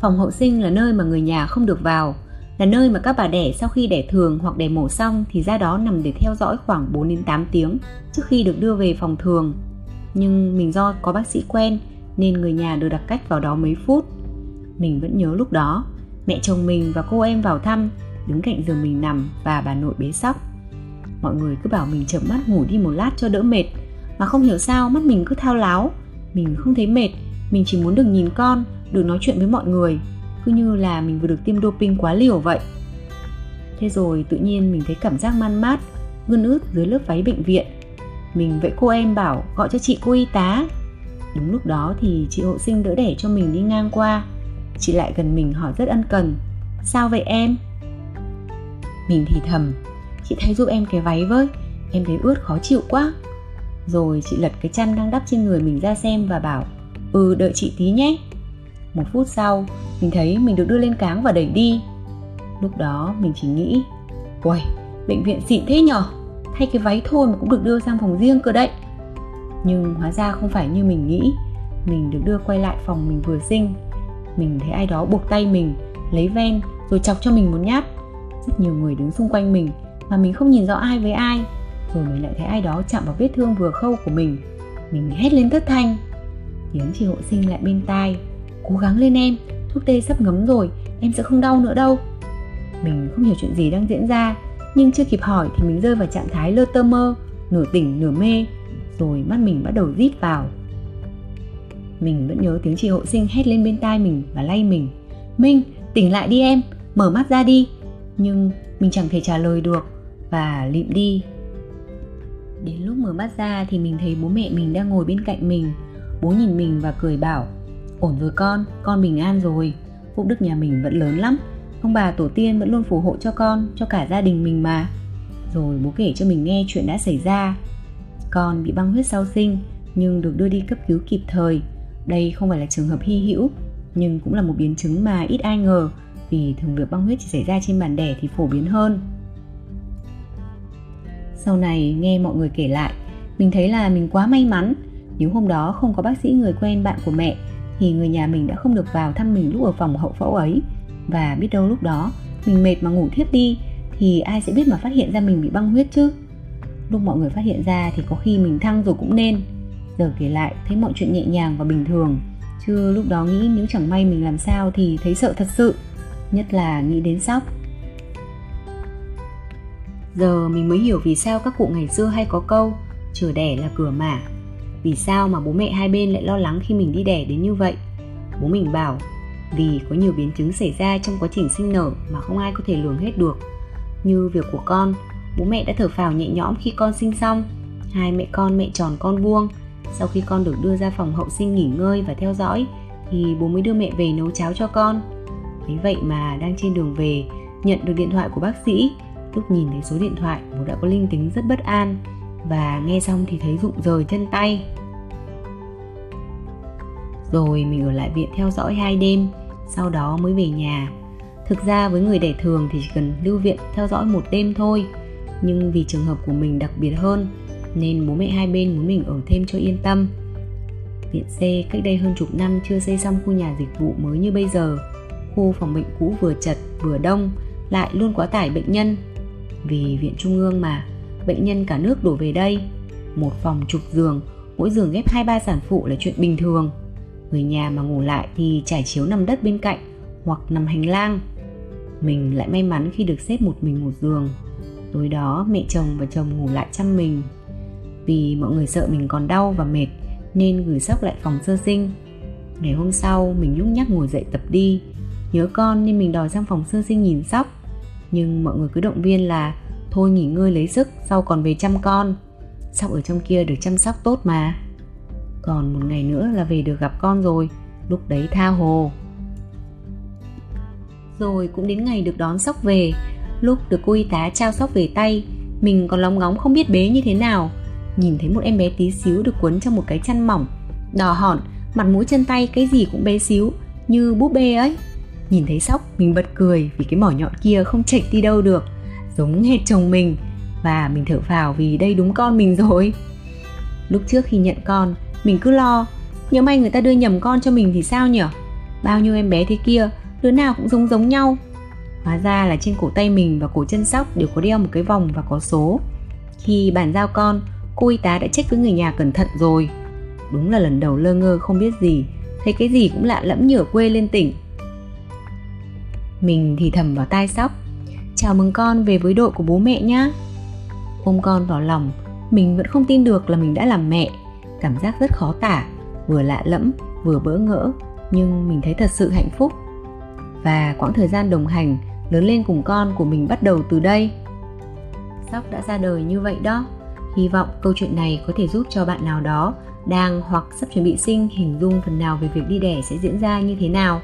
Phòng hậu sinh là nơi mà người nhà không được vào, là nơi mà các bà đẻ sau khi đẻ thường hoặc đẻ mổ xong thì ra đó nằm để theo dõi khoảng 4 đến 8 tiếng trước khi được đưa về phòng thường. Nhưng mình do có bác sĩ quen nên người nhà được đặt cách vào đó mấy phút. Mình vẫn nhớ lúc đó, mẹ chồng mình và cô em vào thăm, đứng cạnh giường mình nằm và bà nội bế sóc. Mọi người cứ bảo mình chậm mắt ngủ đi một lát cho đỡ mệt, mà không hiểu sao mắt mình cứ thao láo. Mình không thấy mệt, mình chỉ muốn được nhìn con, được nói chuyện với mọi người, cứ như là mình vừa được tiêm doping quá liều vậy. Thế rồi tự nhiên mình thấy cảm giác man mát, gân ướt dưới lớp váy bệnh viện. Mình vậy cô em bảo gọi cho chị cô y tá. Đúng lúc đó thì chị hộ sinh đỡ đẻ cho mình đi ngang qua. Chị lại gần mình hỏi rất ân cần. Sao vậy em? Mình thì thầm, chị thay giúp em cái váy với, em thấy ướt khó chịu quá. Rồi chị lật cái chăn đang đắp trên người mình ra xem và bảo, ừ đợi chị tí nhé. Một phút sau, mình thấy mình được đưa lên cáng và đẩy đi. Lúc đó mình chỉ nghĩ, uầy, bệnh viện xịn thế nhở, thay cái váy thôi mà cũng được đưa sang phòng riêng cơ đấy. Nhưng hóa ra không phải như mình nghĩ, mình được đưa quay lại phòng mình vừa sinh. Mình thấy ai đó buộc tay mình, lấy ven rồi chọc cho mình một nhát. Rất nhiều người đứng xung quanh mình mà mình không nhìn rõ ai với ai. Rồi mình lại thấy ai đó chạm vào vết thương vừa khâu của mình. Mình hét lên thất thanh. Tiếng chị hộ sinh lại bên tai. Cố gắng lên em, thuốc tê sắp ngấm rồi, em sẽ không đau nữa đâu. Mình không hiểu chuyện gì đang diễn ra, nhưng chưa kịp hỏi thì mình rơi vào trạng thái lơ tơ mơ, nửa tỉnh nửa mê, rồi mắt mình bắt đầu rít vào. Mình vẫn nhớ tiếng chị hộ sinh hét lên bên tai mình và lay mình. Minh, tỉnh lại đi em, mở mắt ra đi. Nhưng mình chẳng thể trả lời được và lịm đi. Đến lúc mở mắt ra thì mình thấy bố mẹ mình đang ngồi bên cạnh mình bố nhìn mình và cười bảo Ổn rồi con, con bình an rồi. Phúc đức nhà mình vẫn lớn lắm. Ông bà tổ tiên vẫn luôn phù hộ cho con, cho cả gia đình mình mà. Rồi bố kể cho mình nghe chuyện đã xảy ra. Con bị băng huyết sau sinh, nhưng được đưa đi cấp cứu kịp thời. Đây không phải là trường hợp hy hữu, nhưng cũng là một biến chứng mà ít ai ngờ vì thường việc băng huyết chỉ xảy ra trên bàn đẻ thì phổ biến hơn. Sau này nghe mọi người kể lại, mình thấy là mình quá may mắn nếu hôm đó không có bác sĩ người quen bạn của mẹ, thì người nhà mình đã không được vào thăm mình lúc ở phòng hậu phẫu ấy. Và biết đâu lúc đó, mình mệt mà ngủ thiếp đi, thì ai sẽ biết mà phát hiện ra mình bị băng huyết chứ? Lúc mọi người phát hiện ra thì có khi mình thăng rồi cũng nên. Giờ kể lại, thấy mọi chuyện nhẹ nhàng và bình thường. Chứ lúc đó nghĩ nếu chẳng may mình làm sao thì thấy sợ thật sự. Nhất là nghĩ đến sóc. Giờ mình mới hiểu vì sao các cụ ngày xưa hay có câu chửa đẻ là cửa mả vì sao mà bố mẹ hai bên lại lo lắng khi mình đi đẻ đến như vậy? Bố mình bảo, vì có nhiều biến chứng xảy ra trong quá trình sinh nở mà không ai có thể lường hết được. Như việc của con, bố mẹ đã thở phào nhẹ nhõm khi con sinh xong. Hai mẹ con, mẹ tròn con vuông. Sau khi con được đưa ra phòng hậu sinh nghỉ ngơi và theo dõi, thì bố mới đưa mẹ về nấu cháo cho con. Thấy vậy mà đang trên đường về, nhận được điện thoại của bác sĩ. Lúc nhìn thấy số điện thoại, bố đã có linh tính rất bất an và nghe xong thì thấy rụng rời chân tay. Rồi mình ở lại viện theo dõi hai đêm, sau đó mới về nhà. Thực ra với người đẻ thường thì chỉ cần lưu viện theo dõi một đêm thôi. Nhưng vì trường hợp của mình đặc biệt hơn, nên bố mẹ hai bên muốn mình ở thêm cho yên tâm. Viện C cách đây hơn chục năm chưa xây xong khu nhà dịch vụ mới như bây giờ. Khu phòng bệnh cũ vừa chật, vừa đông, lại luôn quá tải bệnh nhân. Vì viện trung ương mà bệnh nhân cả nước đổ về đây. Một phòng chục giường, mỗi giường ghép hai ba sản phụ là chuyện bình thường. Người nhà mà ngủ lại thì trải chiếu nằm đất bên cạnh hoặc nằm hành lang. Mình lại may mắn khi được xếp một mình một giường. Tối đó, mẹ chồng và chồng ngủ lại chăm mình. Vì mọi người sợ mình còn đau và mệt, nên gửi sóc lại phòng sơ sinh. Ngày hôm sau, mình nhúc nhắc ngồi dậy tập đi. Nhớ con nên mình đòi sang phòng sơ sinh nhìn sóc. Nhưng mọi người cứ động viên là thôi nghỉ ngơi lấy sức, sau còn về chăm con. Sóc ở trong kia được chăm sóc tốt mà. Còn một ngày nữa là về được gặp con rồi, lúc đấy tha hồ. Rồi cũng đến ngày được đón sóc về. Lúc được cô y tá trao sóc về tay, mình còn lóng ngóng không biết bế như thế nào. Nhìn thấy một em bé tí xíu được cuốn trong một cái chăn mỏng, đỏ hòn, mặt mũi chân tay cái gì cũng bé xíu, như búp bê ấy. Nhìn thấy sóc, mình bật cười vì cái mỏ nhọn kia không chệch đi đâu được giống hệt chồng mình. Và mình thở phào vì đây đúng con mình rồi. Lúc trước khi nhận con, mình cứ lo, nhớ may người ta đưa nhầm con cho mình thì sao nhở? Bao nhiêu em bé thế kia, đứa nào cũng giống giống nhau. Hóa ra là trên cổ tay mình và cổ chân sóc đều có đeo một cái vòng và có số. Khi bàn giao con, cô y tá đã check với người nhà cẩn thận rồi. Đúng là lần đầu lơ ngơ không biết gì, thấy cái gì cũng lạ lẫm nhở quê lên tỉnh. Mình thì thầm vào tai sóc chào mừng con về với đội của bố mẹ nhá. Ôm con vào lòng, mình vẫn không tin được là mình đã làm mẹ. Cảm giác rất khó tả, vừa lạ lẫm, vừa bỡ ngỡ, nhưng mình thấy thật sự hạnh phúc. Và quãng thời gian đồng hành, lớn lên cùng con của mình bắt đầu từ đây. Sóc đã ra đời như vậy đó. Hy vọng câu chuyện này có thể giúp cho bạn nào đó đang hoặc sắp chuẩn bị sinh hình dung phần nào về việc đi đẻ sẽ diễn ra như thế nào.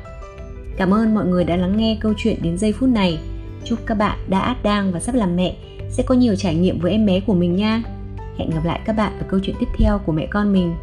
Cảm ơn mọi người đã lắng nghe câu chuyện đến giây phút này chúc các bạn đã, đang và sắp làm mẹ. Sẽ có nhiều trải nghiệm với em bé của mình nha. Hẹn gặp lại các bạn ở câu chuyện tiếp theo của mẹ con mình.